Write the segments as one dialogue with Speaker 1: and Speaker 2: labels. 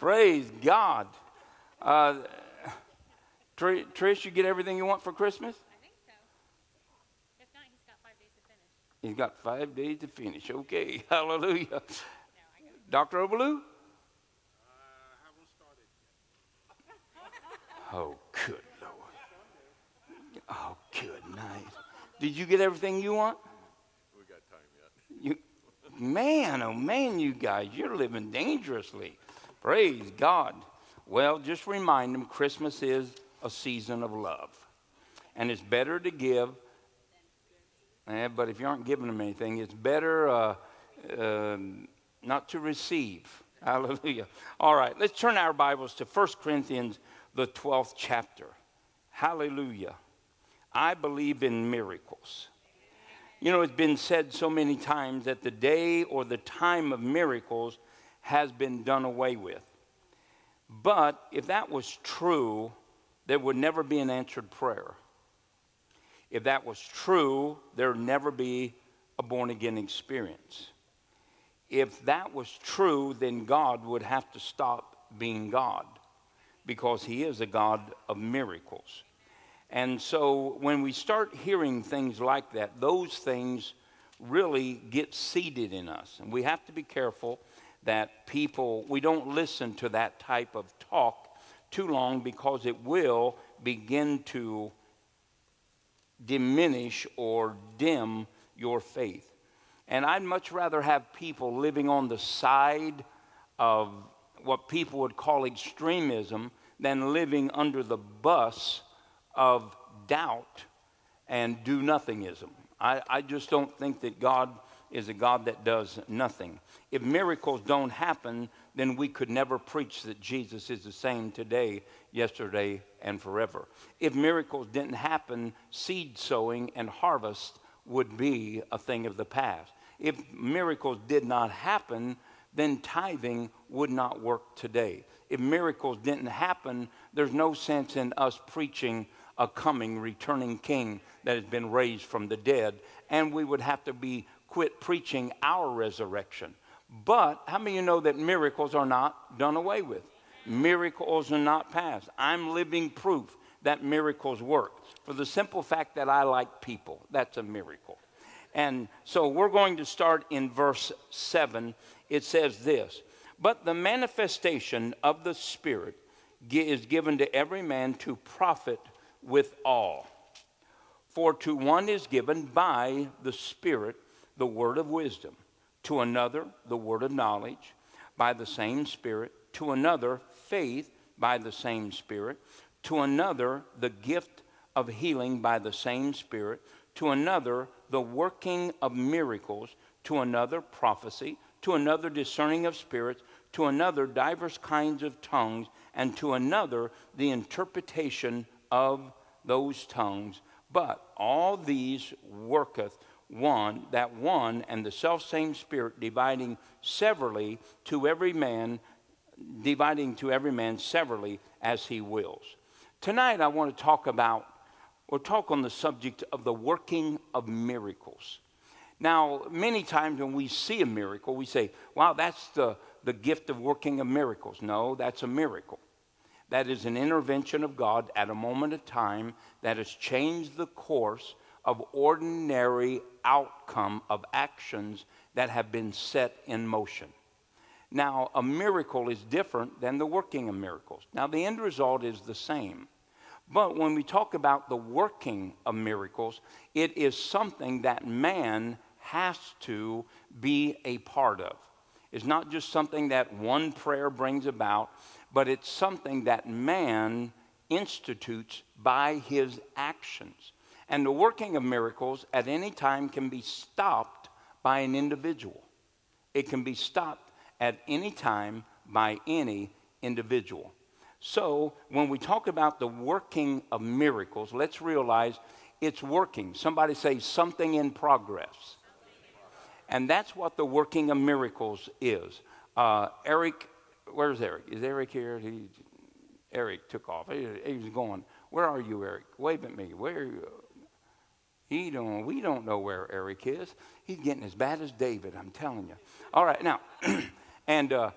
Speaker 1: Praise God. Uh, Tr- Trish, you get everything you want for Christmas?
Speaker 2: I think so. If not, he's got five days to finish.
Speaker 1: He's got five days to finish. Okay, hallelujah.
Speaker 2: No, I got it.
Speaker 1: Dr. Obaloo? Oh, good Lord. Oh, good night. Did you get everything you want?
Speaker 3: We got time yet.
Speaker 1: You, man, oh man, you guys, you're living dangerously. Praise God. Well, just remind them Christmas is a season of love. And it's better to give, eh, but if you aren't giving them anything, it's better uh, um not to receive. Hallelujah. All right, let's turn our Bibles to 1 Corinthians, the 12th chapter. Hallelujah. I believe in miracles. You know, it's been said so many times that the day or the time of miracles has been done away with. But if that was true, there would never be an answered prayer. If that was true, there would never be a born again experience. If that was true, then God would have to stop being God because He is a God of miracles. And so when we start hearing things like that, those things really get seated in us. And we have to be careful that people, we don't listen to that type of talk too long because it will begin to diminish or dim your faith. And I'd much rather have people living on the side of what people would call extremism than living under the bus of doubt and do nothingism. I, I just don't think that God is a God that does nothing. If miracles don't happen, then we could never preach that Jesus is the same today, yesterday, and forever. If miracles didn't happen, seed sowing and harvest would be a thing of the past. If miracles did not happen, then tithing would not work today. If miracles didn't happen, there's no sense in us preaching a coming, returning king that has been raised from the dead, and we would have to be quit preaching our resurrection. But how many of you know that miracles are not done away with? Miracles are not past. I'm living proof that miracles work. For the simple fact that I like people, that's a miracle. And so we're going to start in verse 7. It says this But the manifestation of the Spirit is given to every man to profit with all. For to one is given by the Spirit the word of wisdom, to another the word of knowledge by the same Spirit, to another faith by the same Spirit, to another the gift of healing by the same Spirit, to another the working of miracles, to another prophecy, to another discerning of spirits, to another divers kinds of tongues, and to another the interpretation of those tongues. But all these worketh one, that one and the self same Spirit, dividing severally to every man, dividing to every man severally as he wills. Tonight I want to talk about, or talk on the subject of the working of miracles. Now, many times when we see a miracle, we say, wow, that's the, the gift of working of miracles. No, that's a miracle. That is an intervention of God at a moment of time that has changed the course of ordinary outcome of actions that have been set in motion. Now, a miracle is different than the working of miracles. Now, the end result is the same. But when we talk about the working of miracles, it is something that man has to be a part of. It's not just something that one prayer brings about, but it's something that man institutes by his actions. And the working of miracles at any time can be stopped by an individual. It can be stopped at any time by any individual. So, when we talk about the working of miracles, let's realize it's working. Somebody say something in progress. And that's what the working of miracles is. Uh, Eric, where's Eric? Is Eric here? He, Eric took off. He, he was going, Where are you, Eric? Wave at me. Where are you? He don't, we don't know where Eric is. He's getting as bad as David, I'm telling you. All right, now, and uh,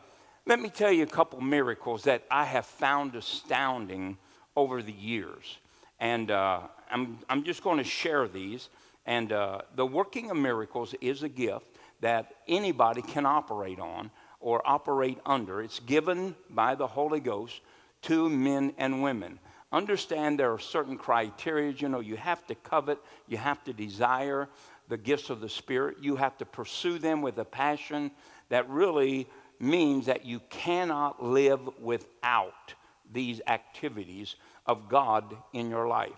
Speaker 1: Let me tell you a couple miracles that I have found astounding over the years. And uh, I'm, I'm just going to share these. And uh, the working of miracles is a gift that anybody can operate on or operate under. It's given by the Holy Ghost to men and women. Understand there are certain criteria. You know, you have to covet, you have to desire the gifts of the Spirit, you have to pursue them with a passion that really means that you cannot live without these activities of God in your life.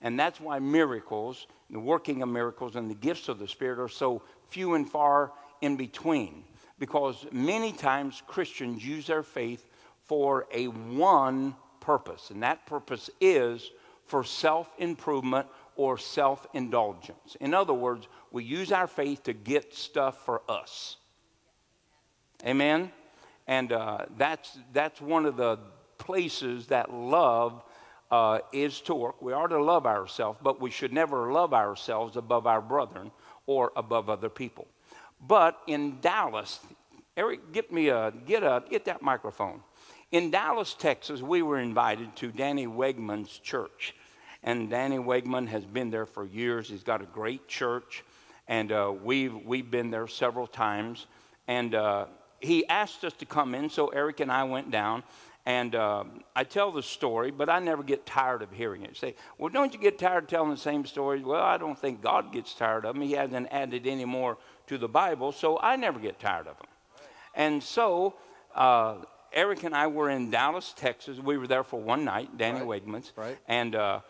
Speaker 1: And that's why miracles, the working of miracles, and the gifts of the Spirit are so few and far in between. Because many times Christians use their faith for a one purpose, and that purpose is for self improvement or self indulgence. In other words, we use our faith to get stuff for us. Amen? And uh, that's, that's one of the places that love uh, is to work. We are to love ourselves, but we should never love ourselves above our brethren or above other people. But in Dallas, Eric, get me a get a get that microphone. In Dallas, Texas, we were invited to Danny Wegman's church, and Danny Wegman has been there for years. He's got a great church, and uh, we've we've been there several times. And uh, he asked us to come in, so Eric and I went down. And uh, I tell the story, but I never get tired of hearing it. Say, well, don't you get tired of telling the same stories? Well, I don't think God gets tired of them. He hasn't added any more to the Bible, so I never get tired of them. And so uh, Eric and I were in Dallas, Texas. We were there for one night, Danny
Speaker 4: Right.
Speaker 1: Wegmans.
Speaker 4: Right.
Speaker 1: And uh,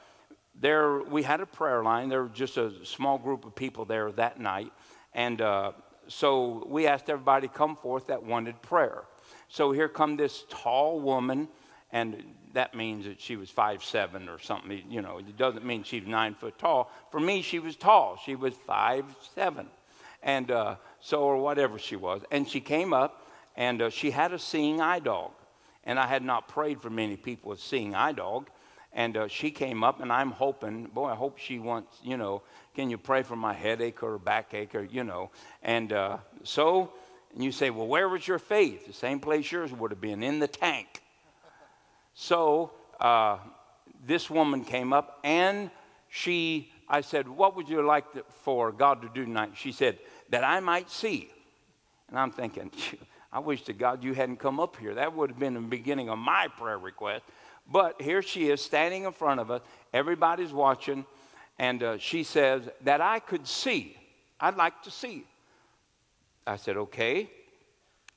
Speaker 1: there we had a prayer line. There was just a small group of people there that night. And uh, so we asked everybody to come forth that wanted prayer. So here come this tall woman, and that means that she was five seven or something. You know, it doesn't mean she's nine foot tall. For me, she was tall. She was five seven, and uh, so or whatever she was. And she came up, and uh, she had a seeing eye dog, and I had not prayed for many people with seeing eye dog. And uh, she came up, and I'm hoping, boy, I hope she wants, you know, can you pray for my headache or backache or, you know. And uh, so, and you say, well, where was your faith? The same place yours would have been, in the tank. So uh, this woman came up, and she, I said, what would you like for God to do tonight? She said, that I might see. And I'm thinking, "Phew, I wish to God you hadn't come up here. That would have been the beginning of my prayer request. But here she is standing in front of us. Everybody's watching. And uh, she says, That I could see. I'd like to see. I said, Okay.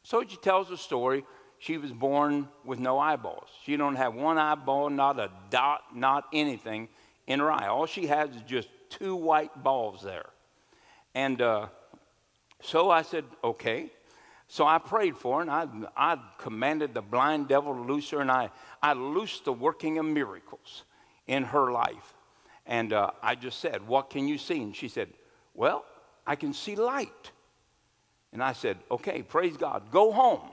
Speaker 1: So she tells the story. She was born with no eyeballs. She don't have one eyeball, not a dot, not anything in her eye. All she has is just two white balls there. And uh, so I said, okay. So I prayed for her, and I, I commanded the blind devil to loose her, and I, I loosed the working of miracles in her life. And uh, I just said, What can you see? And she said, Well, I can see light. And I said, Okay, praise God, go home.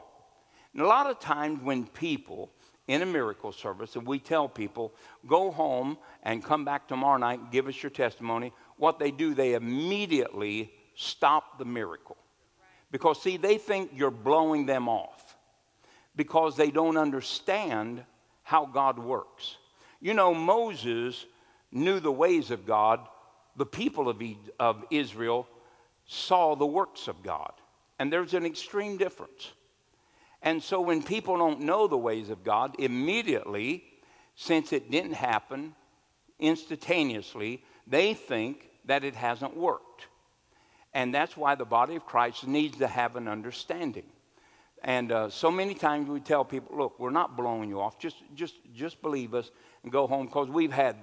Speaker 1: And a lot of times when people in a miracle service, and we tell people, go home and come back tomorrow night and give us your testimony, what they do, they immediately stop the miracle. Because, see, they think you're blowing them off because they don't understand how God works. You know, Moses knew the ways of God, the people of, of Israel saw the works of God. And there's an extreme difference. And so when people don't know the ways of God, immediately, since it didn't happen instantaneously, they think that it hasn't worked. And that's why the body of Christ needs to have an understanding. And uh, so many times we tell people, look, we're not blowing you off. Just, just, just believe us and go home because we've had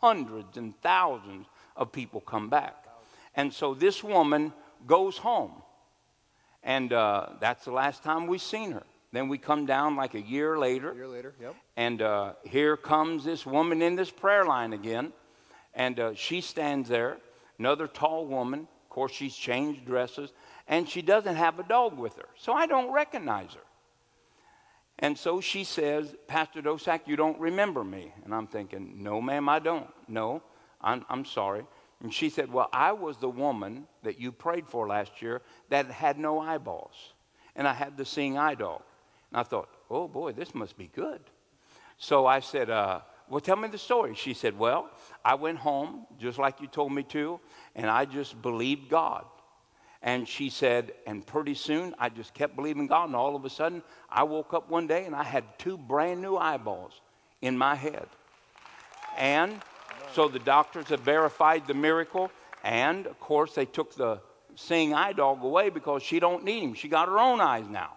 Speaker 1: hundreds and thousands of people come back. And so this woman goes home. And uh, that's the last time we've seen her. Then we come down like a year later.
Speaker 4: A year later, yep.
Speaker 1: And uh, here comes this woman in this prayer line again. And uh, she stands there, another tall woman. Of course, she's changed dresses. And she doesn't have a dog with her. So I don't recognize her. And so she says, Pastor Dosak, you don't remember me. And I'm thinking, no, ma'am, I don't. No, I'm, I'm sorry. And she said, Well, I was the woman that you prayed for last year that had no eyeballs. And I had the seeing eye dog. And I thought, oh boy, this must be good. So I said, uh, well, tell me the story. She said, well, I went home just like you told me to, and I just believed God. And she said, and pretty soon I just kept believing God, and all of a sudden I woke up one day and I had two brand new eyeballs in my head. And so the doctors have verified the miracle, and of course they took the seeing eye dog away because she don't need him. She got her own eyes now.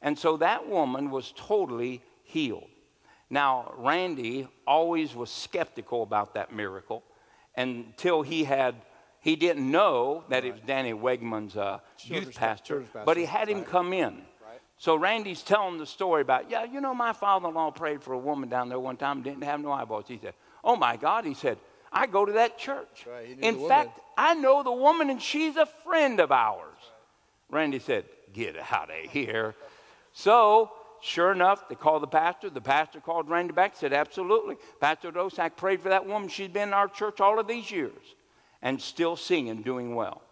Speaker 1: And so that woman was totally healed. Now, Randy always was skeptical about that miracle until he had he didn't know that it was Danny Wegman's uh, youth pastor, but he had him
Speaker 4: right.
Speaker 1: come in. So Randy's telling the story about, yeah, you know, my father-in-law prayed for a woman down there one time, didn't have no eyeballs. He said, oh my God, he said, I go to that church.
Speaker 4: Right,
Speaker 1: In fact, I know the woman and she's a friend of ours. Randy said, get out of here. So, sure enough, they called the pastor. The pastor called Randy back and said, absolutely. Pastor Dosak prayed for that woman. She's been in our church all of these years and still singing, doing well.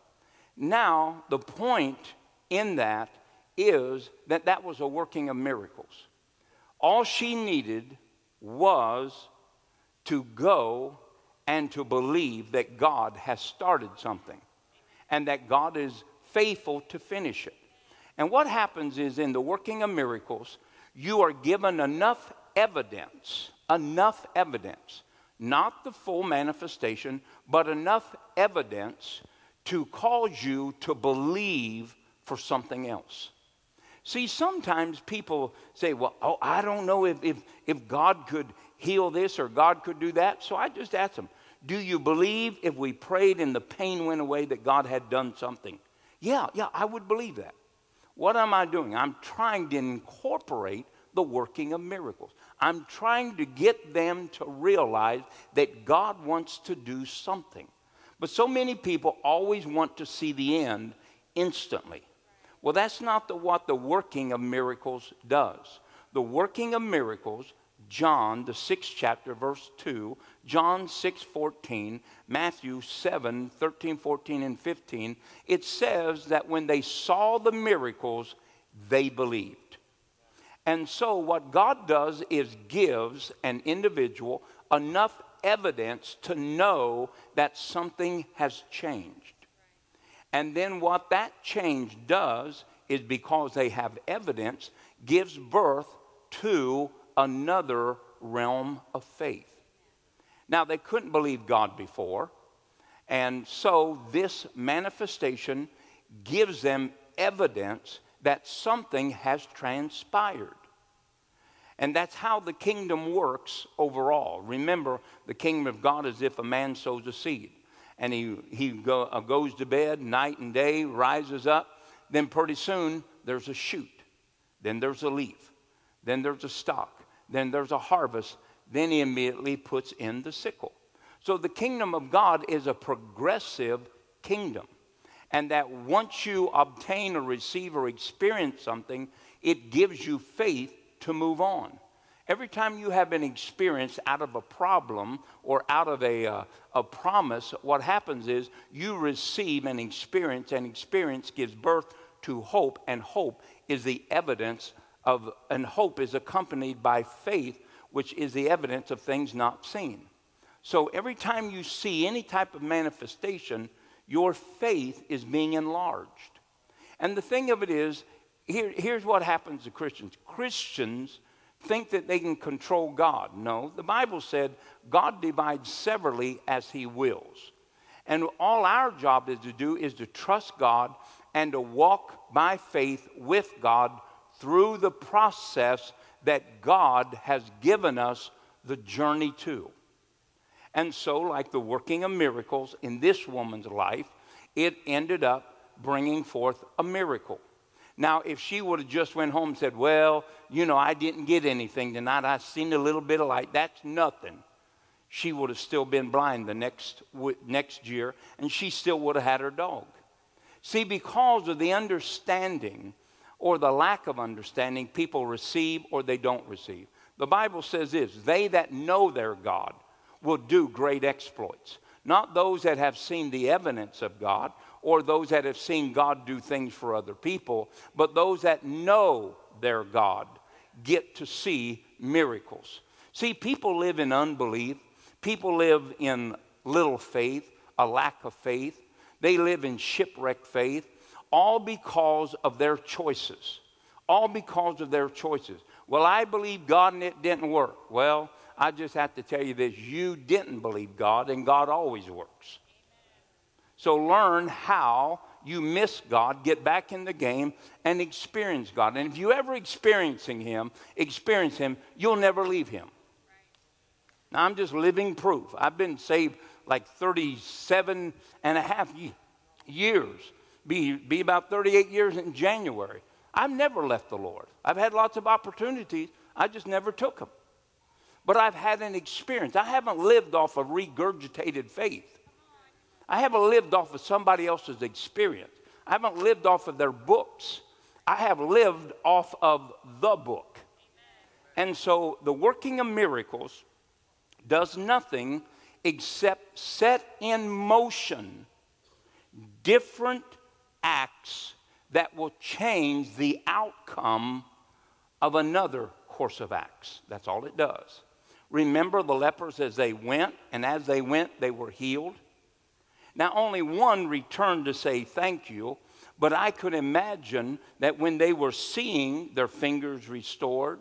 Speaker 1: Now, the point in that is that that was a working of miracles. All she needed was to go and to believe that God has started something and that God is faithful to finish it. And what happens is in the working of miracles, you are given enough evidence, enough evidence, not the full manifestation, but enough evidence to cause you to believe for something else. See, sometimes people say, Well, oh, I don't know if, if, if God could heal this or God could do that. So I just ask them, Do you believe if we prayed and the pain went away that God had done something? Yeah, yeah, I would believe that. What am I doing? I'm trying to incorporate the working of miracles. I'm trying to get them to realize that God wants to do something. But so many people always want to see the end instantly. Well, that's not the, what the working of miracles does. The working of miracles, John, the sixth chapter, verse 2, John 6 14, Matthew 7 13, 14, and 15, it says that when they saw the miracles, they believed. And so, what God does is gives an individual enough evidence to know that something has changed. And then, what that change does is because they have evidence, gives birth to another realm of faith. Now, they couldn't believe God before, and so this manifestation gives them evidence that something has transpired. And that's how the kingdom works overall. Remember, the kingdom of God is if a man sows a seed and he, he go, uh, goes to bed night and day, rises up, then pretty soon there's a shoot, then there's a leaf, then there's a stalk, then there's a harvest, then he immediately puts in the sickle. So the kingdom of God is a progressive kingdom. And that once you obtain or receive or experience something, it gives you faith to move on. Every time you have an experience out of a problem or out of a, uh, a promise, what happens is you receive an experience, and experience gives birth to hope, and hope is the evidence of, and hope is accompanied by faith, which is the evidence of things not seen. So every time you see any type of manifestation, your faith is being enlarged. And the thing of it is, here, here's what happens to Christians Christians think that they can control God. No, the Bible said God divides severally as He wills. And all our job is to do is to trust God and to walk by faith with God through the process that God has given us the journey to. And so, like the working of miracles in this woman's life, it ended up bringing forth a miracle. Now, if she would have just went home and said, "Well, you know, I didn't get anything tonight. I seen a little bit of light," that's nothing. She would have still been blind the next next year, and she still would have had her dog. See, because of the understanding or the lack of understanding, people receive or they don't receive. The Bible says this: "They that know their God will do great exploits." Not those that have seen the evidence of God or those that have seen God do things for other people, but those that know their God get to see miracles. See, people live in unbelief, people live in little faith, a lack of faith. They live in shipwrecked faith, all because of their choices. All because of their choices. Well, I believe God and it didn't work. Well, I just have to tell you this you didn't believe God, and God always works. So learn how you miss God, get back in the game and experience God. And if you ever experiencing Him, experience Him, you'll never leave Him. Now, I'm just living proof. I've been saved like 37 and a half years, be, be about 38 years in January. I've never left the Lord. I've had lots of opportunities, I just never took them. But I've had an experience. I haven't lived off of regurgitated faith. I haven't lived off of somebody else's experience. I haven't lived off of their books. I have lived off of the book. And so the working of miracles does nothing except set in motion different acts that will change the outcome of another course of acts. That's all it does. Remember the lepers as they went, and as they went, they were healed. Now, only one returned to say thank you, but I could imagine that when they were seeing their fingers restored,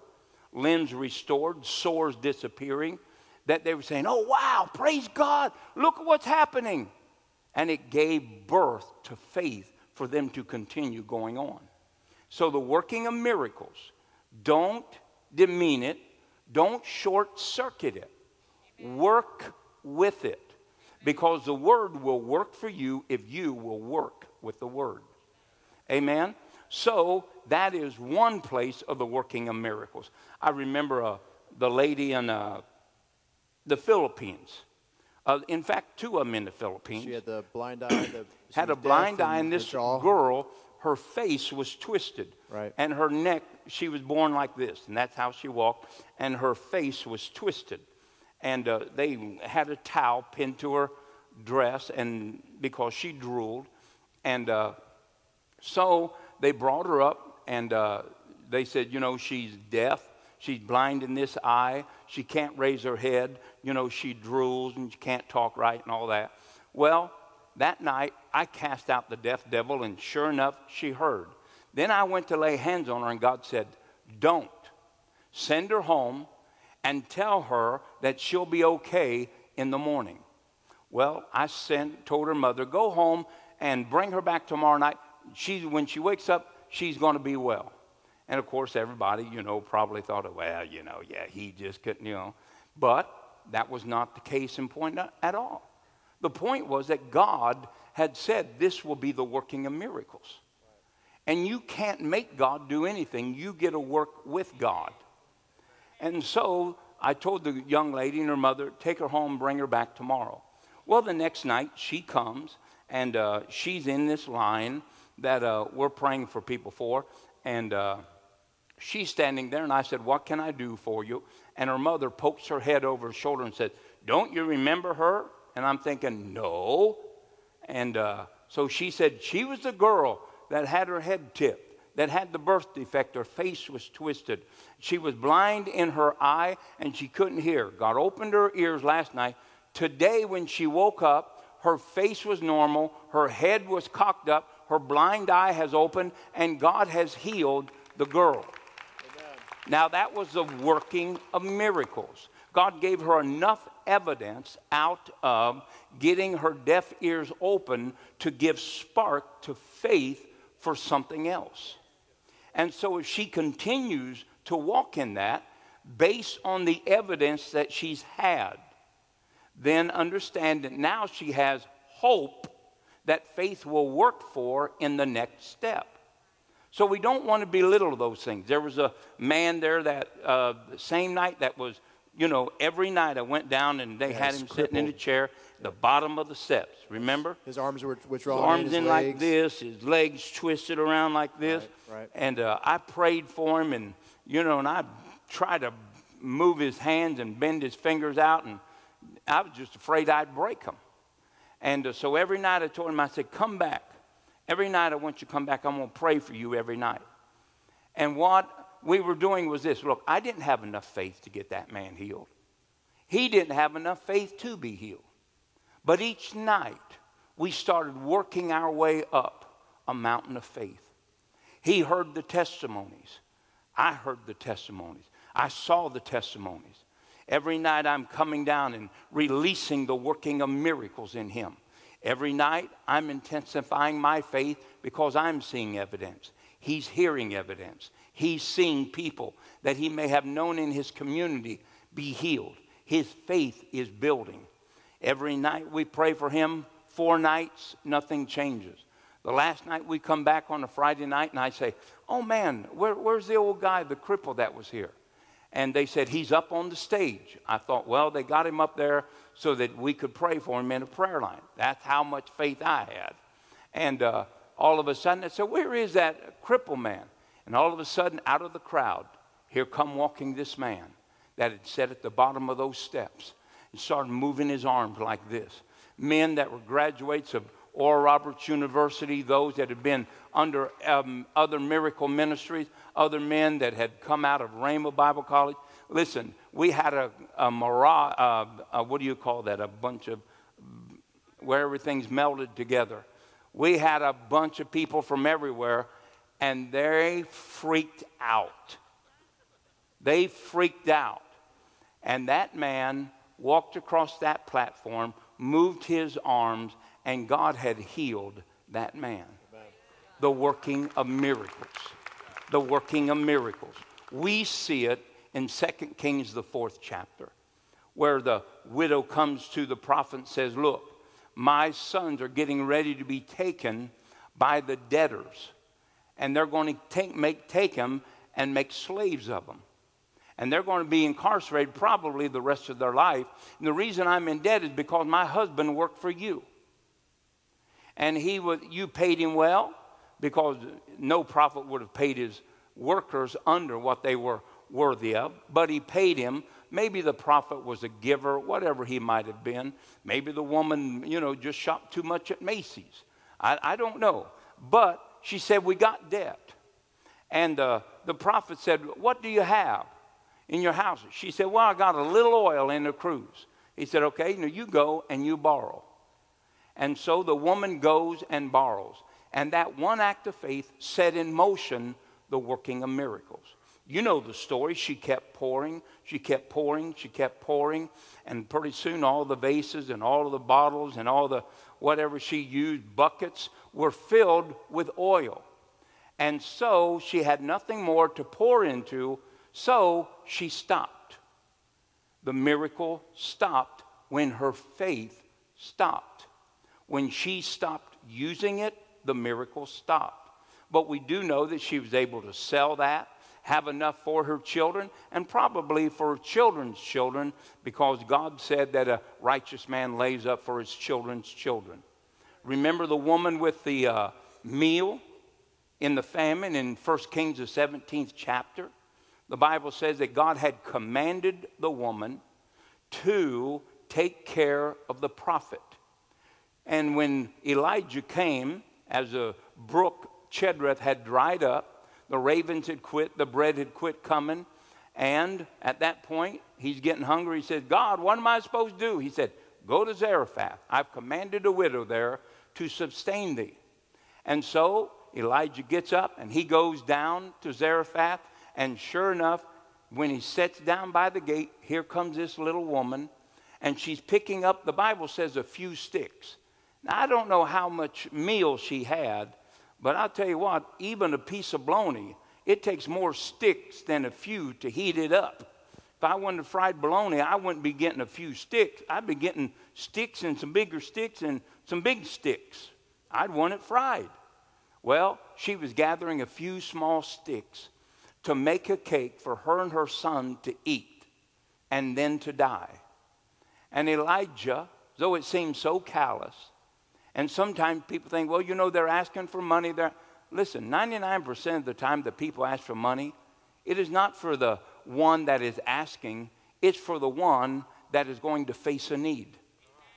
Speaker 1: limbs restored, sores disappearing, that they were saying, Oh, wow, praise God, look at what's happening. And it gave birth to faith for them to continue going on. So, the working of miracles, don't demean it, don't short circuit it, work with it because the word will work for you if you will work with the word. Amen? So that is one place of the working of miracles. I remember uh, the lady in uh, the Philippines. Uh, in fact, two of them in the Philippines.
Speaker 4: She had the blind eye. The,
Speaker 1: had a blind eye, and this girl, her face was twisted.
Speaker 4: Right.
Speaker 1: And her neck, she was born like this, and that's how she walked, and her face was twisted and uh, they had a towel pinned to her dress and because she drooled and uh, so they brought her up and uh, they said you know she's deaf she's blind in this eye she can't raise her head you know she drools and she can't talk right and all that well that night i cast out the deaf devil and sure enough she heard then i went to lay hands on her and god said don't send her home and tell her that she'll be okay in the morning. Well, I sent, told her mother, go home and bring her back tomorrow night. She, when she wakes up, she's going to be well. And of course, everybody, you know, probably thought, well, you know, yeah, he just couldn't, you know. But that was not the case in point at all. The point was that God had said this will be the working of miracles. And you can't make God do anything, you get to work with God. And so I told the young lady and her mother, take her home, bring her back tomorrow. Well, the next night she comes and uh, she's in this line that uh, we're praying for people for. And uh, she's standing there, and I said, What can I do for you? And her mother pokes her head over her shoulder and said, Don't you remember her? And I'm thinking, No. And uh, so she said, She was the girl that had her head tipped that had the birth defect. Her face was twisted. She was blind in her eye and she couldn't hear. God opened her ears last night. Today, when she woke up, her face was normal, her head was cocked up, her blind eye has opened, and God has healed the girl. Now, that was the working of miracles. God gave her enough evidence out of getting her deaf ears open to give spark to faith for something else. And so if she continues to walk in that based on the evidence that she's had, then understand that now she has hope that faith will work for in the next step. So we don't want to belittle those things. There was a man there that uh, the same night that was, you know, every night I went down and they yeah, had him crippled. sitting in a chair the bottom of the steps. Remember?
Speaker 4: His arms were withdrawn.
Speaker 1: His arms
Speaker 4: in,
Speaker 1: like this, his legs twisted around like this.
Speaker 4: Right, right.
Speaker 1: And uh, I prayed for him, and you know, and I tried to move his hands and bend his fingers out, and I was just afraid I'd break them. And uh, so every night I told him, I said, "Come back. Every night I want you to come back. I'm going to pray for you every night." And what we were doing was this look, I didn't have enough faith to get that man healed. He didn't have enough faith to be healed. But each night, we started working our way up a mountain of faith. He heard the testimonies. I heard the testimonies. I saw the testimonies. Every night I'm coming down and releasing the working of miracles in him. Every night I'm intensifying my faith because I'm seeing evidence. He's hearing evidence. He's seeing people that he may have known in his community be healed. His faith is building. Every night we pray for him, four nights, nothing changes. The last night we come back on a Friday night and I say, Oh man, where, where's the old guy, the cripple that was here? And they said, He's up on the stage. I thought, Well, they got him up there so that we could pray for him in a prayer line. That's how much faith I had. And uh, all of a sudden, I said, Where is that cripple man? And all of a sudden, out of the crowd, here come walking this man that had sat at the bottom of those steps and started moving his arms like this. Men that were graduates of Oral Roberts University, those that had been under um, other miracle ministries, other men that had come out of Rhema Bible College. Listen, we had a, a mirage, uh, uh, what do you call that? A bunch of, where everything's melded together. We had a bunch of people from everywhere, and they freaked out. They freaked out. And that man walked across that platform, moved his arms, and God had healed that man. The working of miracles. The working of miracles. We see it in 2 Kings, the fourth chapter, where the widow comes to the prophet and says, Look, my sons are getting ready to be taken by the debtors, and they're going to take, make, take them and make slaves of them and they're going to be incarcerated probably the rest of their life. And the reason I'm in debt is because my husband worked for you. And he was, you paid him well because no prophet would have paid his workers under what they were worthy of, but he paid him. Maybe the prophet was a giver, whatever he might have been. Maybe the woman, you know, just shopped too much at Macy's. I, I don't know. But she said, We got debt. And uh, the prophet said, What do you have? in your houses? She said, Well, I got a little oil in the cruse. He said, Okay, now you go and you borrow. And so the woman goes and borrows. And that one act of faith set in motion the working of miracles. You know the story. She kept pouring, she kept pouring, she kept pouring. And pretty soon, all the vases and all of the bottles and all the whatever she used, buckets, were filled with oil. And so she had nothing more to pour into so she stopped. The miracle stopped when her faith stopped. When she stopped using it, the miracle stopped. But we do know that she was able to sell that, have enough for her children, and probably for her children's children, because God said that a righteous man lays up for his children's children. Remember the woman with the uh, meal in the famine in 1 Kings, the 17th chapter? the Bible says that God had commanded the woman to take care of the prophet. And when Elijah came, as a brook Cherith had dried up, the ravens had quit, the bread had quit coming, and at that point, he's getting hungry. He says, God, what am I supposed to do? He said, Go to Zarephath. I've commanded a widow there to sustain thee. And so Elijah gets up and he goes down to Zarephath and sure enough, when he sits down by the gate, here comes this little woman, and she's picking up, the Bible says, a few sticks. Now, I don't know how much meal she had, but I'll tell you what, even a piece of bologna, it takes more sticks than a few to heat it up. If I wanted fried bologna, I wouldn't be getting a few sticks. I'd be getting sticks and some bigger sticks and some big sticks. I'd want it fried. Well, she was gathering a few small sticks to make a cake for her and her son to eat and then to die. And Elijah, though it seems so callous, and sometimes people think, well, you know, they're asking for money. They're... Listen, 99% of the time that people ask for money, it is not for the one that is asking, it's for the one that is going to face a need.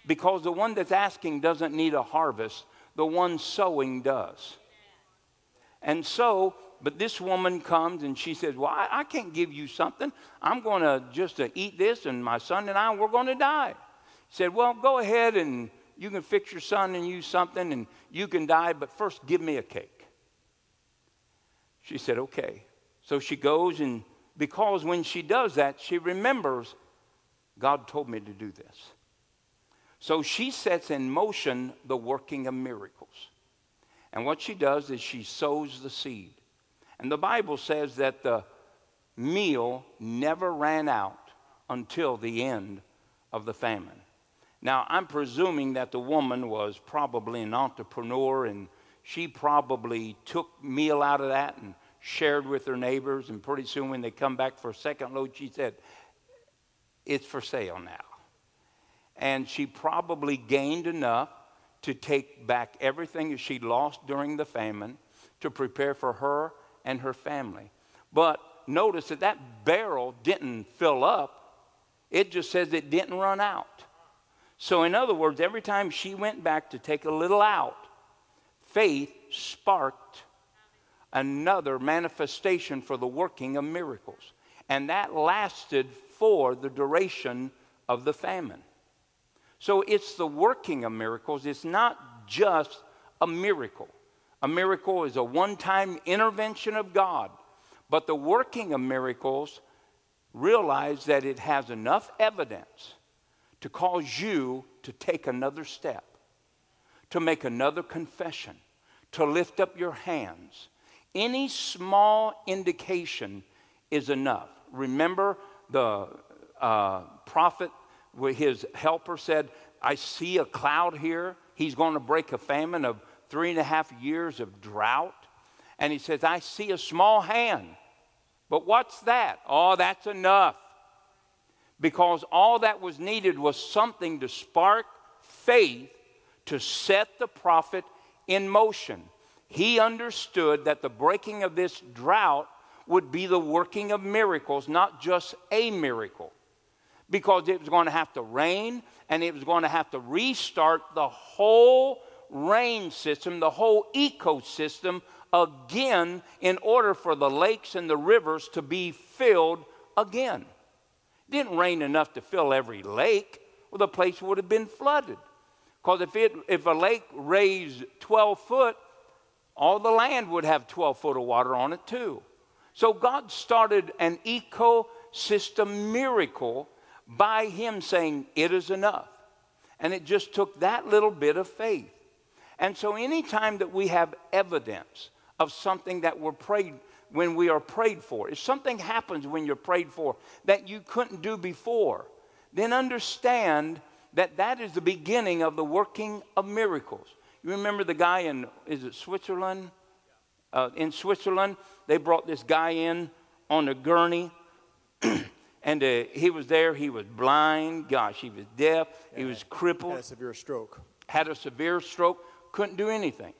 Speaker 1: Because the one that's asking doesn't need a harvest, the one sowing does. And so but this woman comes and she says, Well, I, I can't give you something. I'm going to just uh, eat this, and my son and I, we're going to die. He said, Well, go ahead and you can fix your son and use something, and you can die, but first give me a cake. She said, Okay. So she goes, and because when she does that, she remembers God told me to do this. So she sets in motion the working of miracles. And what she does is she sows the seed. And the Bible says that the meal never ran out until the end of the famine. Now, I'm presuming that the woman was probably an entrepreneur and she probably took meal out of that and shared with her neighbors. And pretty soon, when they come back for a second load, she said, It's for sale now and she probably gained enough to take back everything that she lost during the famine to prepare for her and her family. But notice that that barrel didn't fill up, it just says it didn't run out. So, in other words, every time she went back to take a little out, faith sparked another manifestation for the working of miracles. And that lasted for the duration of the famine. So it's the working of miracles, it's not just a miracle. A miracle is a one time intervention of God. But the working of miracles realize that it has enough evidence to cause you to take another step, to make another confession, to lift up your hands. Any small indication is enough. Remember the uh, prophet his helper said, I see a cloud here. He's going to break a famine of three and a half years of drought. And he says, I see a small hand. But what's that? Oh, that's enough. Because all that was needed was something to spark faith to set the prophet in motion. He understood that the breaking of this drought would be the working of miracles, not just a miracle because it was going to have to rain and it was going to have to restart the whole rain system, the whole ecosystem again in order for the lakes and the rivers to be filled again. Didn't rain enough to fill every lake, well, the place would have been flooded. Because if, it, if a lake raised 12 foot, all the land would have 12 foot of water on it too. So God started an ecosystem miracle by him saying, It is enough. And it just took that little bit of faith. And so, anytime that we have evidence of something that we're prayed, when we are prayed for, if something happens when you're prayed for that you couldn't do before, then understand that that is the beginning of the working of miracles. You remember the guy in, is it Switzerland? Uh, in Switzerland, they brought this guy in on a gurney And uh, he was there. He was blind. Gosh, he was deaf. Yeah, he was crippled.
Speaker 4: Had a severe stroke.
Speaker 1: Had a severe stroke. Couldn't do anything.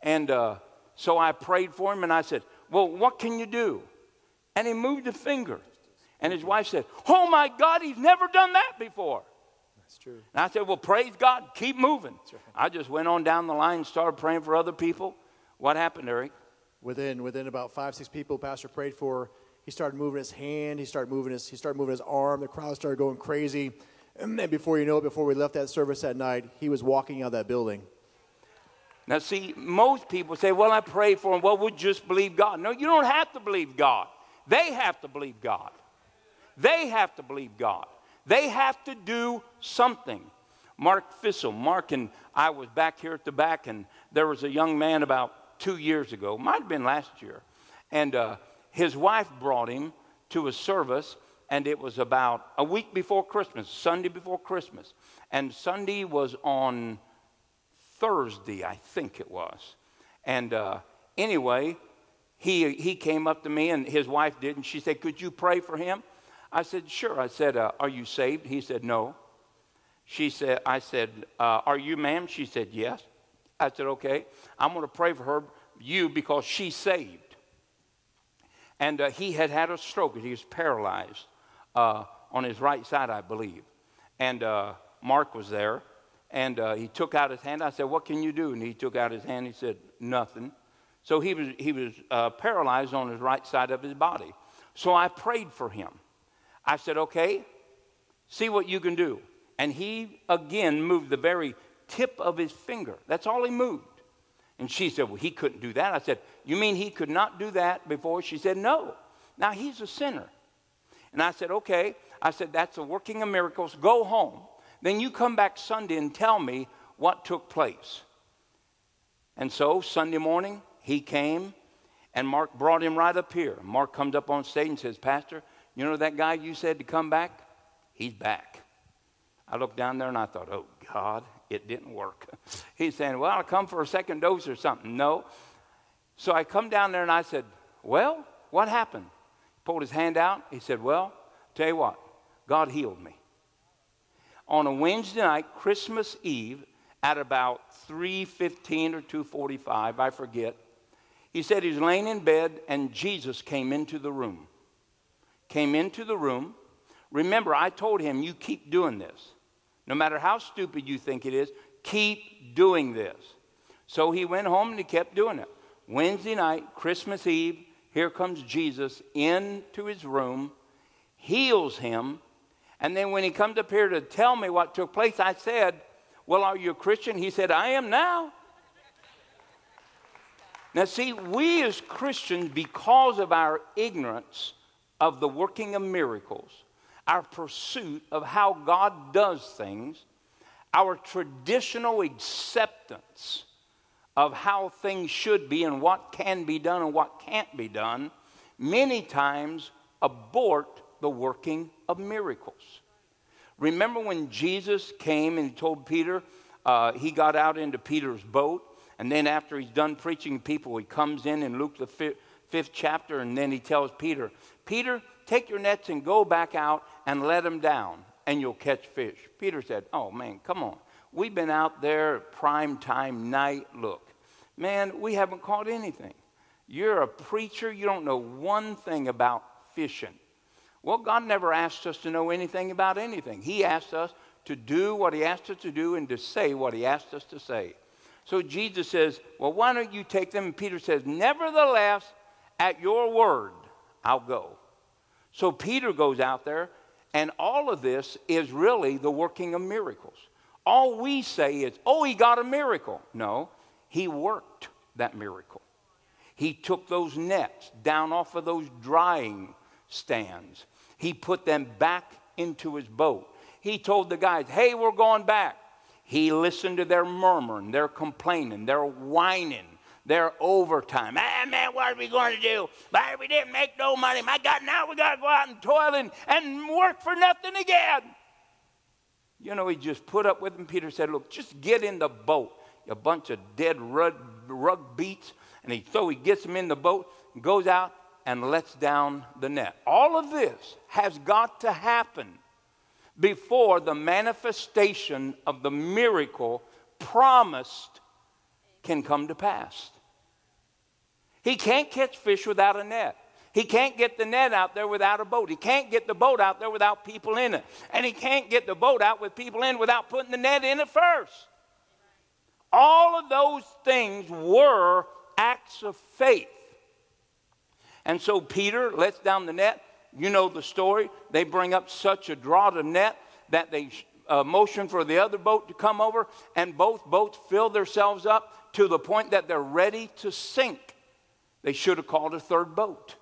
Speaker 1: And uh, so I prayed for him and I said, Well, what can you do? And he moved a finger. And his wife said, Oh my God, he's never done that before.
Speaker 4: That's true.
Speaker 1: And I said, Well, praise God, keep moving. Right. I just went on down the line and started praying for other people. What happened, Eric?
Speaker 4: Within, within about five, six people, Pastor prayed for he started moving his hand. He started moving his, he started moving his arm. The crowd started going crazy. And then before you know it, before we left that service that night, he was walking out of that building.
Speaker 1: Now, see, most people say, well, I pray for him. Well, we'll just believe God. No, you don't have to believe God. They have to believe God. They have to believe God. They have to do something. Mark Fissel, Mark and I was back here at the back, and there was a young man about two years ago, might have been last year, and uh, his wife brought him to a service, and it was about a week before Christmas, Sunday before Christmas. And Sunday was on Thursday, I think it was. And uh, anyway, he, he came up to me, and his wife did, and she said, Could you pray for him? I said, Sure. I said, uh, Are you saved? He said, No. She said, I said, uh, Are you, ma'am? She said, Yes. I said, Okay. I'm going to pray for her, you, because she's saved and uh, he had had a stroke. He was paralyzed uh, on his right side, I believe. And uh, Mark was there, and uh, he took out his hand. I said, What can you do? And he took out his hand. He said, Nothing. So he was, he was uh, paralyzed on his right side of his body. So I prayed for him. I said, okay, see what you can do. And he again moved the very tip of his finger. That's all he moved. And she said, Well, he couldn't do that. I said, You mean he could not do that before? She said, No. Now he's a sinner. And I said, Okay. I said, That's a working of miracles. Go home. Then you come back Sunday and tell me what took place. And so Sunday morning, he came and Mark brought him right up here. Mark comes up on stage and says, Pastor, you know that guy you said to come back? He's back. I looked down there and I thought, oh, God, it didn't work. He's saying, well, I'll come for a second dose or something. No. So I come down there and I said, well, what happened? He pulled his hand out. He said, well, tell you what, God healed me. On a Wednesday night, Christmas Eve, at about 3.15 or 2.45, I forget, he said he was laying in bed and Jesus came into the room. Came into the room. Remember, I told him, you keep doing this. No matter how stupid you think it is, keep doing this. So he went home and he kept doing it. Wednesday night, Christmas Eve, here comes Jesus into his room, heals him, and then when he comes up here to tell me what took place, I said, Well, are you a Christian? He said, I am now. Now, see, we as Christians, because of our ignorance of the working of miracles, our pursuit of how God does things, our traditional acceptance of how things should be and what can be done and what can't be done, many times abort the working of miracles. Remember when Jesus came and told Peter, uh, he got out into Peter's boat and then after he's done preaching to people, he comes in in Luke the fifth, fifth chapter, and then he tells Peter, Peter, take your nets and go back out and let them down, and you'll catch fish. Peter said, Oh, man, come on. We've been out there prime time night. Look, man, we haven't caught anything. You're a preacher, you don't know one thing about fishing. Well, God never asked us to know anything about anything. He asked us to do what He asked us to do and to say what He asked us to say. So Jesus says, Well, why don't you take them? And Peter says, Nevertheless, at your word, I'll go. So Peter goes out there, and all of this is really the working of miracles. All we say is, Oh, he got a miracle. No, he worked that miracle. He took those nets down off of those drying stands, he put them back into his boat. He told the guys, Hey, we're going back. He listened to their murmuring, their complaining, their whining, their overtime. Ah, man, what are we going to do? Why we didn't make no money. My God, now we got to go out and toil and, and work for nothing again. You know, he just put up with them. Peter said, Look, just get in the boat. A bunch of dead rug, rug beats. And he, so he gets them in the boat, goes out, and lets down the net. All of this has got to happen before the manifestation of the miracle promised can come to pass. He can't catch fish without a net. He can't get the net out there without a boat. He can't get the boat out there without people in it. And he can't get the boat out with people in without putting the net in it first. All of those things were acts of faith. And so Peter lets down the net. You know the story. They bring up such a draught of net that they uh, motion for the other boat to come over, and both boats fill themselves up to the point that they're ready to sink. They should have called a third boat.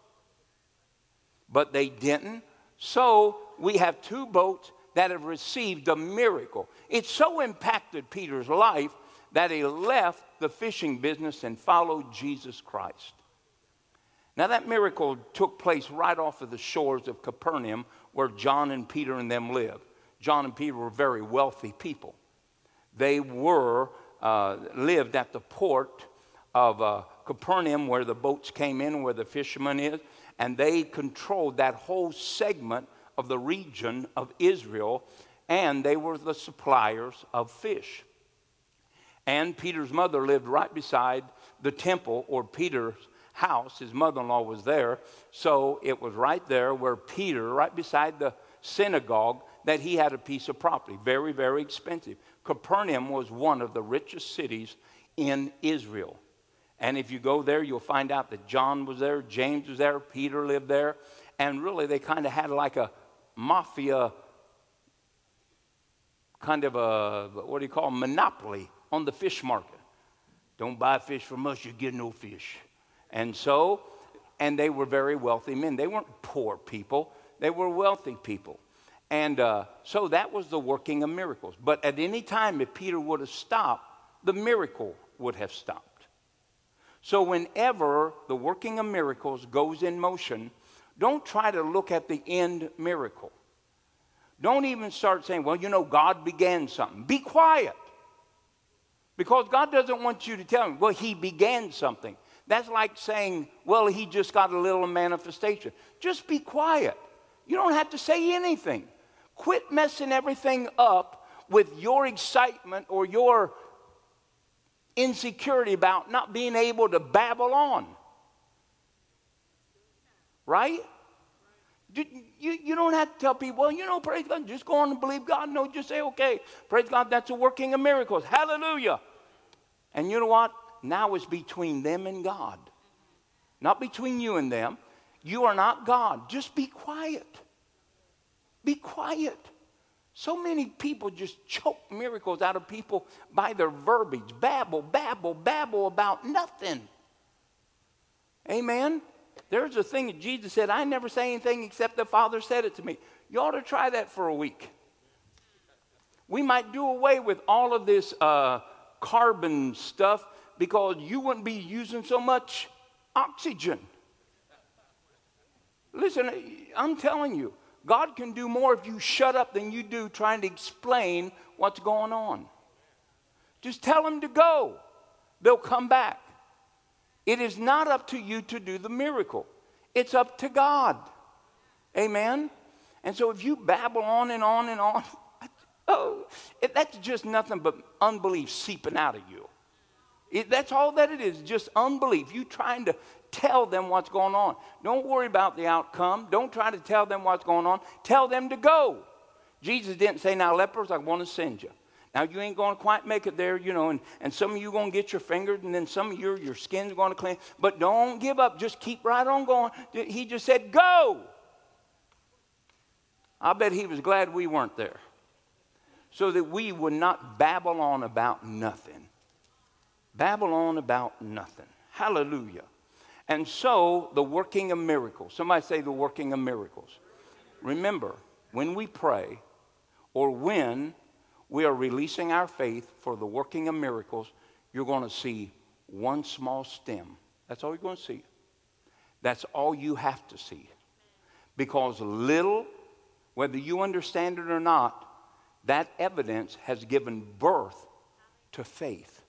Speaker 1: But they didn't. So we have two boats that have received a miracle. It so impacted Peter's life that he left the fishing business and followed Jesus Christ. Now, that miracle took place right off of the shores of Capernaum where John and Peter and them lived. John and Peter were very wealthy people. They were, uh, lived at the port of uh, Capernaum where the boats came in, where the fishermen is, and they controlled that whole segment of the region of Israel, and they were the suppliers of fish. And Peter's mother lived right beside the temple or Peter's house. His mother in law was there. So it was right there where Peter, right beside the synagogue, that he had a piece of property. Very, very expensive. Capernaum was one of the richest cities in Israel. And if you go there, you'll find out that John was there, James was there, Peter lived there. And really, they kind of had like a mafia kind of a, what do you call, monopoly on the fish market. Don't buy fish from us, you get no fish. And so, and they were very wealthy men. They weren't poor people, they were wealthy people. And uh, so that was the working of miracles. But at any time, if Peter would have stopped, the miracle would have stopped. So whenever the working of miracles goes in motion, don't try to look at the end miracle. Don't even start saying, well, you know, God began something. Be quiet. Because God doesn't want you to tell him, well, he began something. That's like saying, well, he just got a little manifestation. Just be quiet. You don't have to say anything. Quit messing everything up with your excitement or your insecurity about not being able to babble on. Right? You, you don't have to tell people, well, you know, praise God, just go on and believe God. No, just say, okay, praise God, that's a working of miracles. Hallelujah. And you know what? Now is between them and God, not between you and them. You are not God. Just be quiet. Be quiet. So many people just choke miracles out of people by their verbiage. Babble, babble, babble about nothing. Amen. There's a thing that Jesus said, I never say anything except the Father said it to me. You ought to try that for a week. We might do away with all of this uh, carbon stuff because you wouldn't be using so much oxygen. Listen, I'm telling you, God can do more if you shut up than you do trying to explain what's going on. Just tell them to go, they'll come back. It is not up to you to do the miracle, it's up to God. Amen? And so if you babble on and on and on, oh, that's just nothing but unbelief seeping out of you. It, that's all that it is, just unbelief. You trying to tell them what's going on. Don't worry about the outcome. Don't try to tell them what's going on. Tell them to go. Jesus didn't say, Now, lepers, I want to send you. Now, you ain't going to quite make it there, you know, and, and some of you going to get your fingers, and then some of your, your skin's going to clean. But don't give up. Just keep right on going. He just said, Go. I bet he was glad we weren't there so that we would not babble on about nothing. Babble on about nothing. Hallelujah. And so, the working of miracles. Somebody say the working of miracles. Remember, when we pray or when we are releasing our faith for the working of miracles, you're going to see one small stem. That's all you're going to see. That's all you have to see. Because little, whether you understand it or not, that evidence has given birth to faith.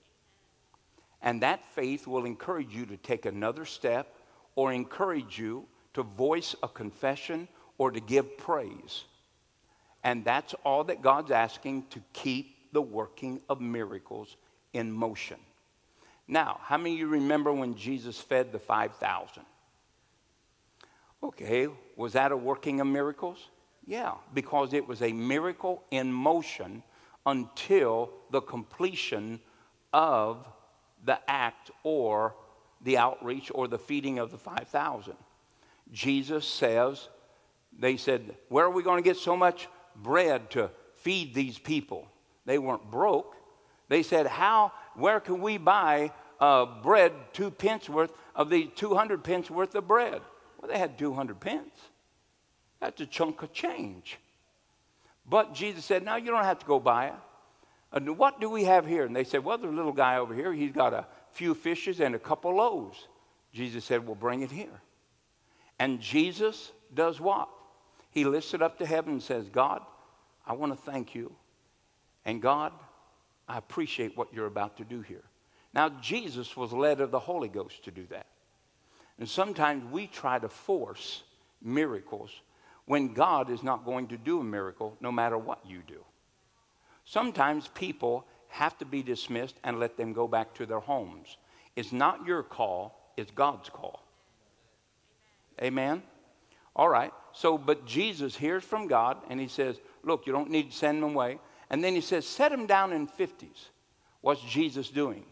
Speaker 1: And that faith will encourage you to take another step or encourage you to voice a confession or to give praise. And that's all that God's asking to keep the working of miracles in motion. Now, how many of you remember when Jesus fed the 5,000? Okay, was that a working of miracles? Yeah, because it was a miracle in motion until the completion of the act or the outreach or the feeding of the 5,000. Jesus says, they said, Where are we going to get so much bread to feed these people. They weren't broke. They said, How, where can we buy uh, bread, two pence worth of the 200 pence worth of bread? Well, they had 200 pence. That's a chunk of change. But Jesus said, No, you don't have to go buy it. And what do we have here? And they said, Well, a little guy over here. He's got a few fishes and a couple loaves. Jesus said, Well, bring it here. And Jesus does what? He lifts it up to heaven and says, God, I want to thank you. And God, I appreciate what you're about to do here. Now, Jesus was led of the Holy Ghost to do that. And sometimes we try to force miracles when God is not going to do a miracle no matter what you do. Sometimes people have to be dismissed and let them go back to their homes. It's not your call, it's God's call. Amen? All right. So, but Jesus hears from God and he says, Look, you don't need to send them away. And then he says, Set them down in 50s. What's Jesus doing?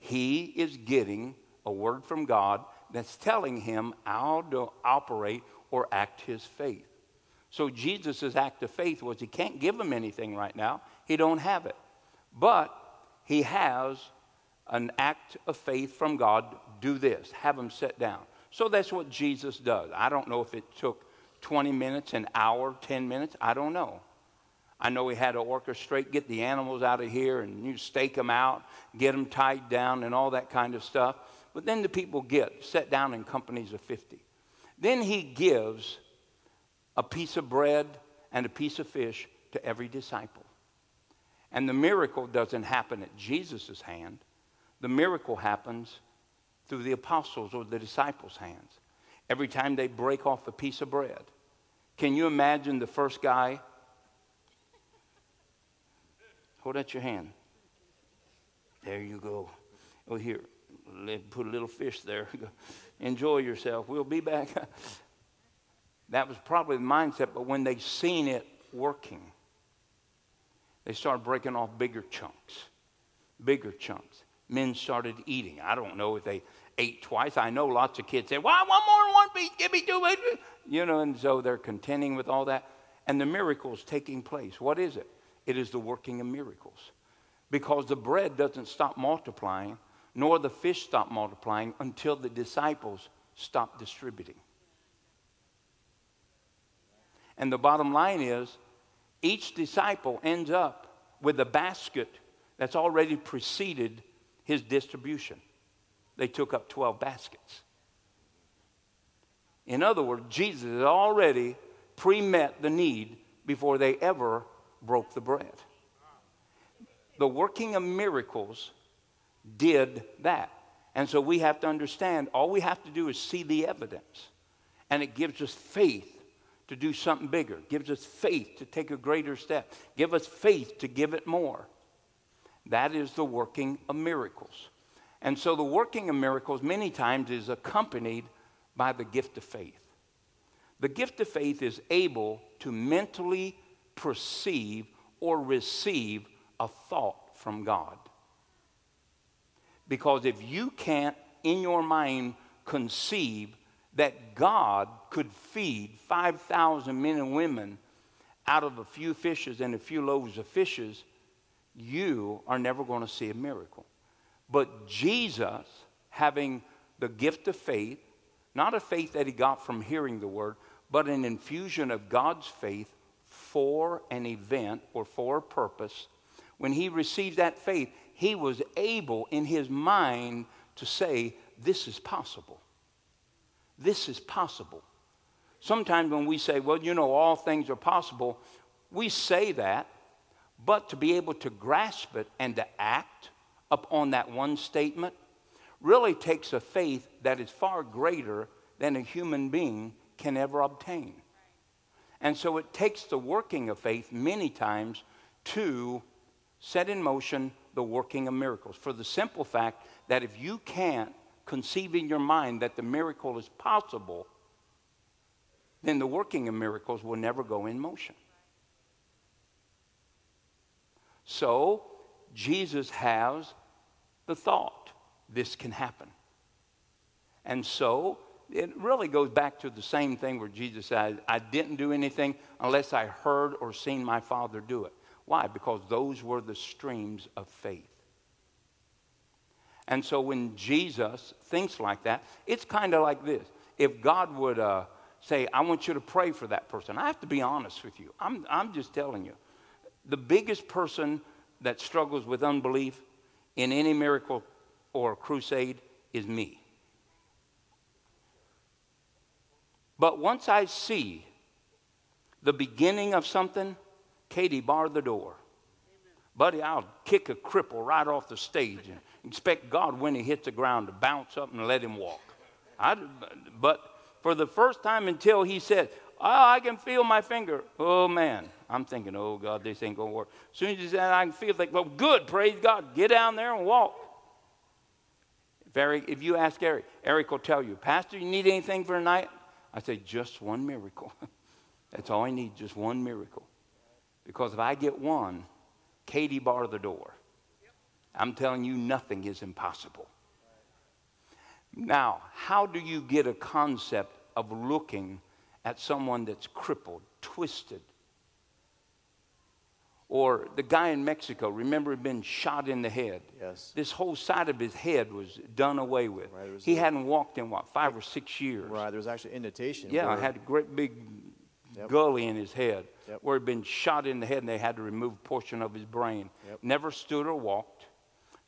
Speaker 1: He is getting a word from God that's telling him how to operate or act his faith. So Jesus' act of faith was he can't give them anything right now. He don't have it. But he has an act of faith from God. Do this. Have him sit down. So that's what Jesus does. I don't know if it took 20 minutes, an hour, 10 minutes. I don't know. I know he had to orchestrate, get the animals out of here and you stake them out, get them tied down and all that kind of stuff. But then the people get set down in companies of 50. Then he gives a piece of bread and a piece of fish to every disciple. And the miracle doesn't happen at Jesus' hand, the miracle happens through the apostles' or the disciples' hands. Every time they break off a piece of bread. Can you imagine the first guy? Hold out your hand. There you go. Oh, here, Let put a little fish there. Enjoy yourself. We'll be back. that was probably the mindset, but when they seen it working, they started breaking off bigger chunks, bigger chunks. Men started eating. I don't know if they ate twice. I know lots of kids say, "Why one more, one piece? Give me two." You know, and so they're contending with all that, and the miracles taking place. What is it? It is the working of miracles, because the bread doesn't stop multiplying nor the fish stop multiplying until the disciples stop distributing. And the bottom line is each disciple ends up with a basket that's already preceded his distribution. They took up 12 baskets. In other words, Jesus had already pre met the need before they ever broke the bread. The working of miracles did that. And so we have to understand all we have to do is see the evidence. And it gives us faith to do something bigger, gives us faith to take a greater step, give us faith to give it more. That is the working of miracles. And so the working of miracles many times is accompanied by the gift of faith. The gift of faith is able to mentally perceive or receive a thought from God. Because if you can't, in your mind, conceive that God could feed 5,000 men and women out of a few fishes and a few loaves of fishes, you are never going to see a miracle. But Jesus, having the gift of faith, not a faith that he got from hearing the word, but an infusion of God's faith for an event or for a purpose, when he received that faith, he was able in his mind to say, This is possible. This is possible. Sometimes when we say, Well, you know, all things are possible, we say that, but to be able to grasp it and to act upon that one statement really takes a faith that is far greater than a human being can ever obtain. And so it takes the working of faith many times to set in motion the working of miracles. For the simple fact that if you can't conceive in your mind that the miracle is possible, then the working of miracles will never go in motion. So, Jesus has the thought this can happen. And so, it really goes back to the same thing where Jesus said, I didn't do anything unless I heard or seen my Father do it. Why? Because those were the streams of faith. And so when Jesus thinks like that, it's kind of like this. If God would uh, say, I want you to pray for that person, I have to be honest with you. I'm, I'm just telling you. The biggest person that struggles with unbelief in any miracle or crusade is me. But once I see the beginning of something, Katie, bar the door. Buddy, I'll kick a cripple right off the stage and expect God, when he hits the ground, to bounce up and let him walk. I, but for the first time until he said, Oh, I can feel my finger. Oh, man. I'm thinking, oh, God, this ain't going to work. As soon as he said, I can feel it, like, well, good, praise God. Get down there and walk. If, Eric, if you ask Eric, Eric will tell you, Pastor, you need anything for tonight? I say, just one miracle. That's all I need, just one miracle. Because if I get one, Katie bar the door. I'm telling you, nothing is impossible. Now, how do you get a concept of looking at someone that's crippled, twisted? Or the guy in Mexico, remember, had been shot in the head.
Speaker 4: Yes.
Speaker 1: This whole side of his head was done away with.
Speaker 4: Right,
Speaker 1: he hadn't walked in, what, five or six years?
Speaker 4: Right. There was actually indentation.
Speaker 1: Yeah,
Speaker 4: where-
Speaker 1: had a great big
Speaker 4: Yep.
Speaker 1: gully in his head
Speaker 4: Yep.
Speaker 1: where he'd been shot in the head and they had to remove a portion of his brain.
Speaker 4: Yep.
Speaker 1: Never stood or walked.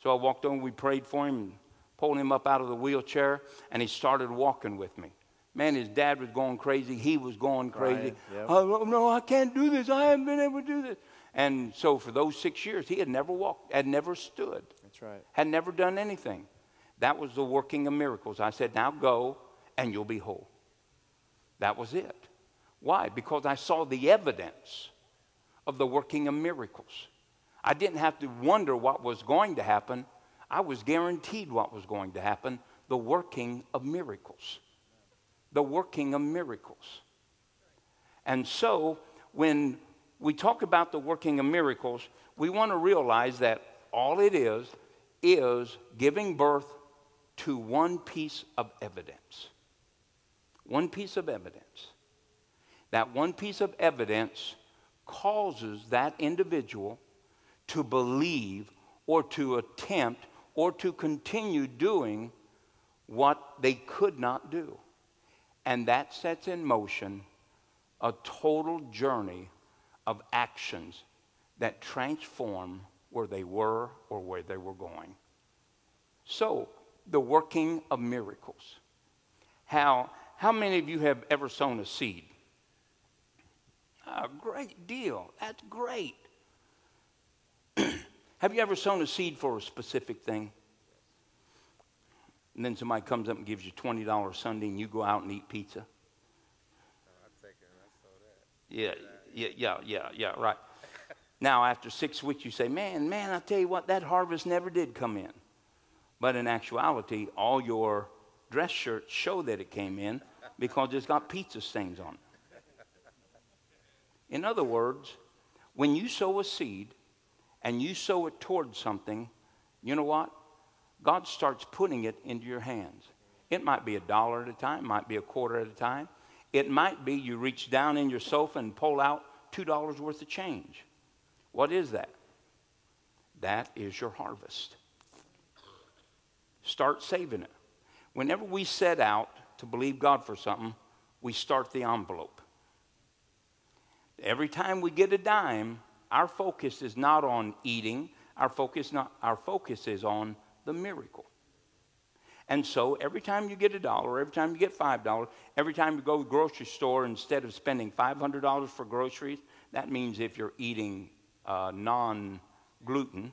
Speaker 1: So I walked over, we prayed for him, pulled him up out of the wheelchair, and he started walking with me. Man, his dad was going crazy. He was going crazy.
Speaker 4: Crying, yep.
Speaker 1: Oh, no, I can't do this. I haven't been able to do this. And so for those six years, he had never walked, had never stood
Speaker 4: That's right.
Speaker 1: had never done anything. That was the working of miracles. I said, Now go and you'll be whole. That was it. Why? Because I saw the evidence of the working of miracles. I didn't have to wonder what was going to happen. I was guaranteed what was going to happen the working of miracles. The working of miracles. And so, when we talk about the working of miracles, we want to realize that all it is is giving birth to one piece of evidence. One piece of evidence. That one piece of evidence causes that individual to believe or to attempt or to continue doing what they could not do. And that sets in motion a total journey of actions that transform where they were or where they were going. So, the working of miracles. How, how many of you have ever sown a seed? A great deal. That's great. Have you ever sown a seed for a specific thing? And then somebody comes up and gives you $20 Sunday and you go out and eat pizza?
Speaker 3: Uh, I'm thinking, I saw that.
Speaker 1: Yeah, yeah, yeah, yeah, yeah, right. Now, after six weeks, you say, man, man, I tell you what, that harvest never did come in. But in actuality, all your dress shirts show that it came in because it's got pizza stains on it. In other words, when you sow a seed and you sow it towards something, you know what? God starts putting it into your hands. It might be a dollar at a time, might be a quarter at a time. It might be you reach down in your sofa and pull out $2 worth of change. What is that? That is your harvest. Start saving it. Whenever we set out to believe God for something, we start the envelope. Every time we get a dime, our focus is not on eating, our focus, not, our focus is on the miracle. And so every time you get a dollar, every time you get five dollars, every time you go to the grocery store, instead of spending five hundred dollars for groceries, that means if you're eating uh, non-gluten,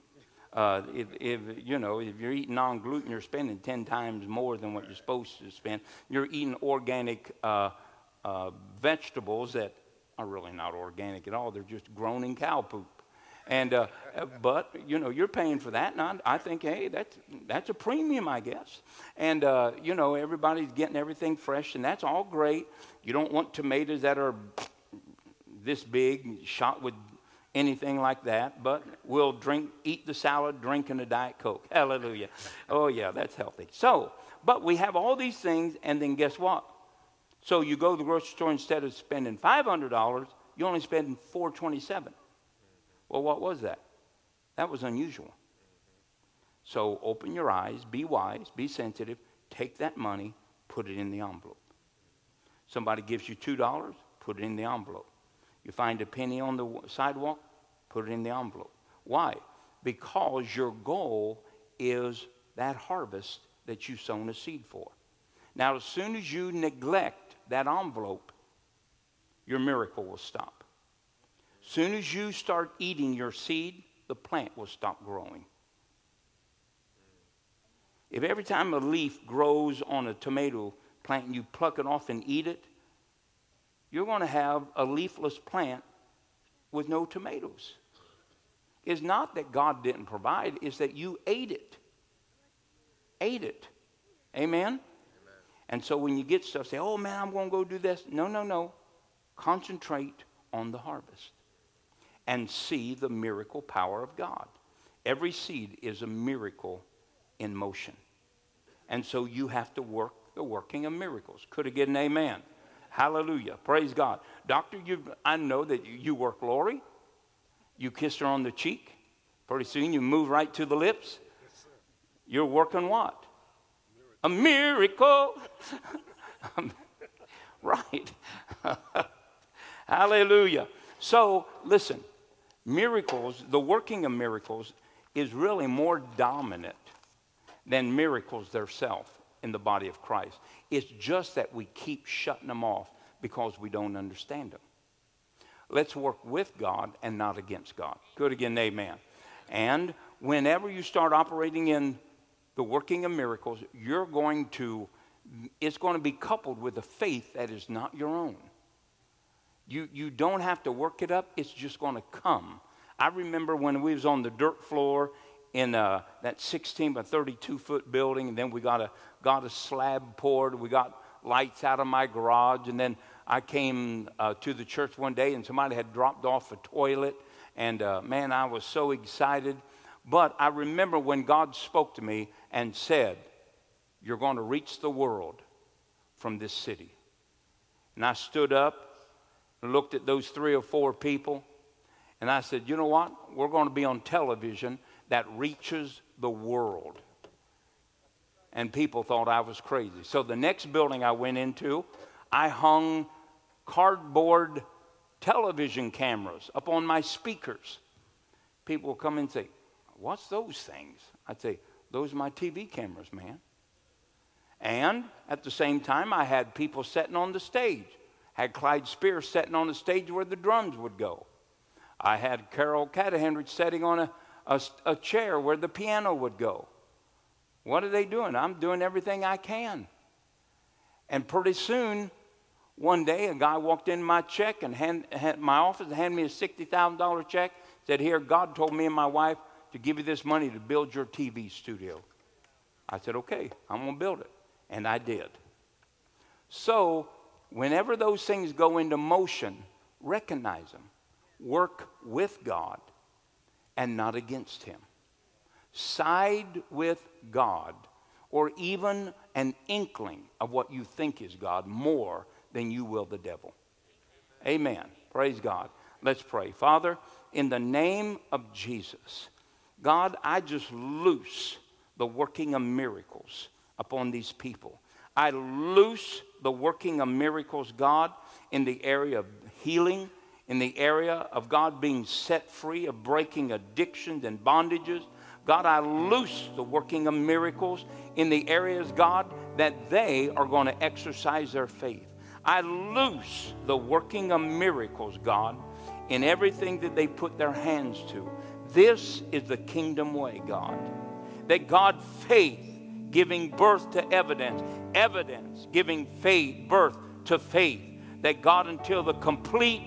Speaker 1: uh, if, if you know if you're eating non-gluten, you're spending ten times more than what you're supposed to spend. You're eating organic uh, uh, vegetables that are really not organic at all. They're just grown in cow poop. And uh, but you know you're paying for that, and I, I think hey that's that's a premium, I guess. And uh, you know everybody's getting everything fresh, and that's all great. You don't want tomatoes that are this big, shot with anything like that. But we'll drink, eat the salad, drinking a diet coke. Hallelujah. Oh yeah, that's healthy. So, but we have all these things, and then guess what? So you go to the grocery store instead of spending five hundred dollars, you only spend four twenty-seven. Well, what was that? That was unusual. So open your eyes, be wise, be sensitive, take that money, put it in the envelope. Somebody gives you $2, put it in the envelope. You find a penny on the sidewalk, put it in the envelope. Why? Because your goal is that harvest that you've sown a seed for. Now, as soon as you neglect that envelope, your miracle will stop. Soon as you start eating your seed, the plant will stop growing. If every time a leaf grows on a tomato plant and you pluck it off and eat it, you're going to have a leafless plant with no tomatoes. It's not that God didn't provide, it's that you ate it. Ate it. Amen? And so when you get stuff, say, oh man, I'm going to go do this. No, no, no. Concentrate on the harvest and see the miracle power of God. Every seed is a miracle in motion. And so you have to work the working of miracles. Could I get an amen? Hallelujah. Praise God. Doctor, you, I know that you, work Lori. You kissed her on the cheek. Pretty soon you move right to the lips. You're working what? A miracle. right. Hallelujah. So, listen, miracles, the working of miracles, is really more dominant than miracles themselves in the body of Christ. It's just that we keep shutting them off because we don't understand them. Let's work with God and not against God. Good again, amen. And whenever you start operating in the working of miracles, you're going to, it's going to be coupled with a faith that is not your own. You, you don't have to work it up, it's just going to come. I remember when we was on the dirt floor in uh, that 16 by 32 foot building, and then we got a, got a slab poured. We got lights out of my garage, and then I came uh, to the church one day, and somebody had dropped off a toilet, and uh, man, I was so excited. But I remember when God spoke to me and said, You're going to reach the world from this city. And I stood up looked at those three or four people, and I said, You know what? We're going to be on television that reaches the world. And people thought I was crazy. So the next building I went into, I hung cardboard television cameras up on my speakers. People would come and say, What's those things? I'd say, Those are my TV cameras, man. And at the same time, I had people sitting on the stage. Had Clyde Spears sitting on the stage where the drums would go. I had Carol Catahendrich sitting on a a, a chair where the piano would go. What are they doing? I'm doing everything I can. And pretty soon, one day, a guy walked in my check and hand my office and handed me a $60,000 check. Said, Here, God told me and my wife to give you this money to build your TV studio. I said, Okay, I'm going to build it. And I did. So, whenever those things go into motion, recognize them. Work with God and not against him. Side with God, or even an inkling of what you think is God more than you will the devil. Amen. Praise God. Let's pray. Father, in the name of Jesus, God, I just loose the working of miracles upon these people. I loose the working of miracles, God, in the area of healing, in the area of God being set free, of breaking addictions and bondages. God, I loose the working of miracles in the areas, God, that they are going to exercise their faith. I loose the working of miracles, God, in everything that they put their hands to. This is the kingdom way, God. That God, faith giving birth to evidence, evidence giving faith, birth to faith. That God, until the complete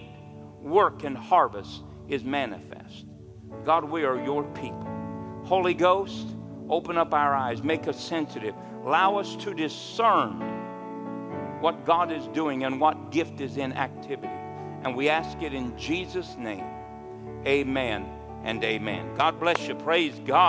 Speaker 1: work and harvest is manifest. God, we are your people. Holy Ghost, open up our eyes, make us sensitive, allow us to discern what God is doing and what gift is in activity. And we ask it in Jesus' name. Amen and amen. God bless you. Praise God.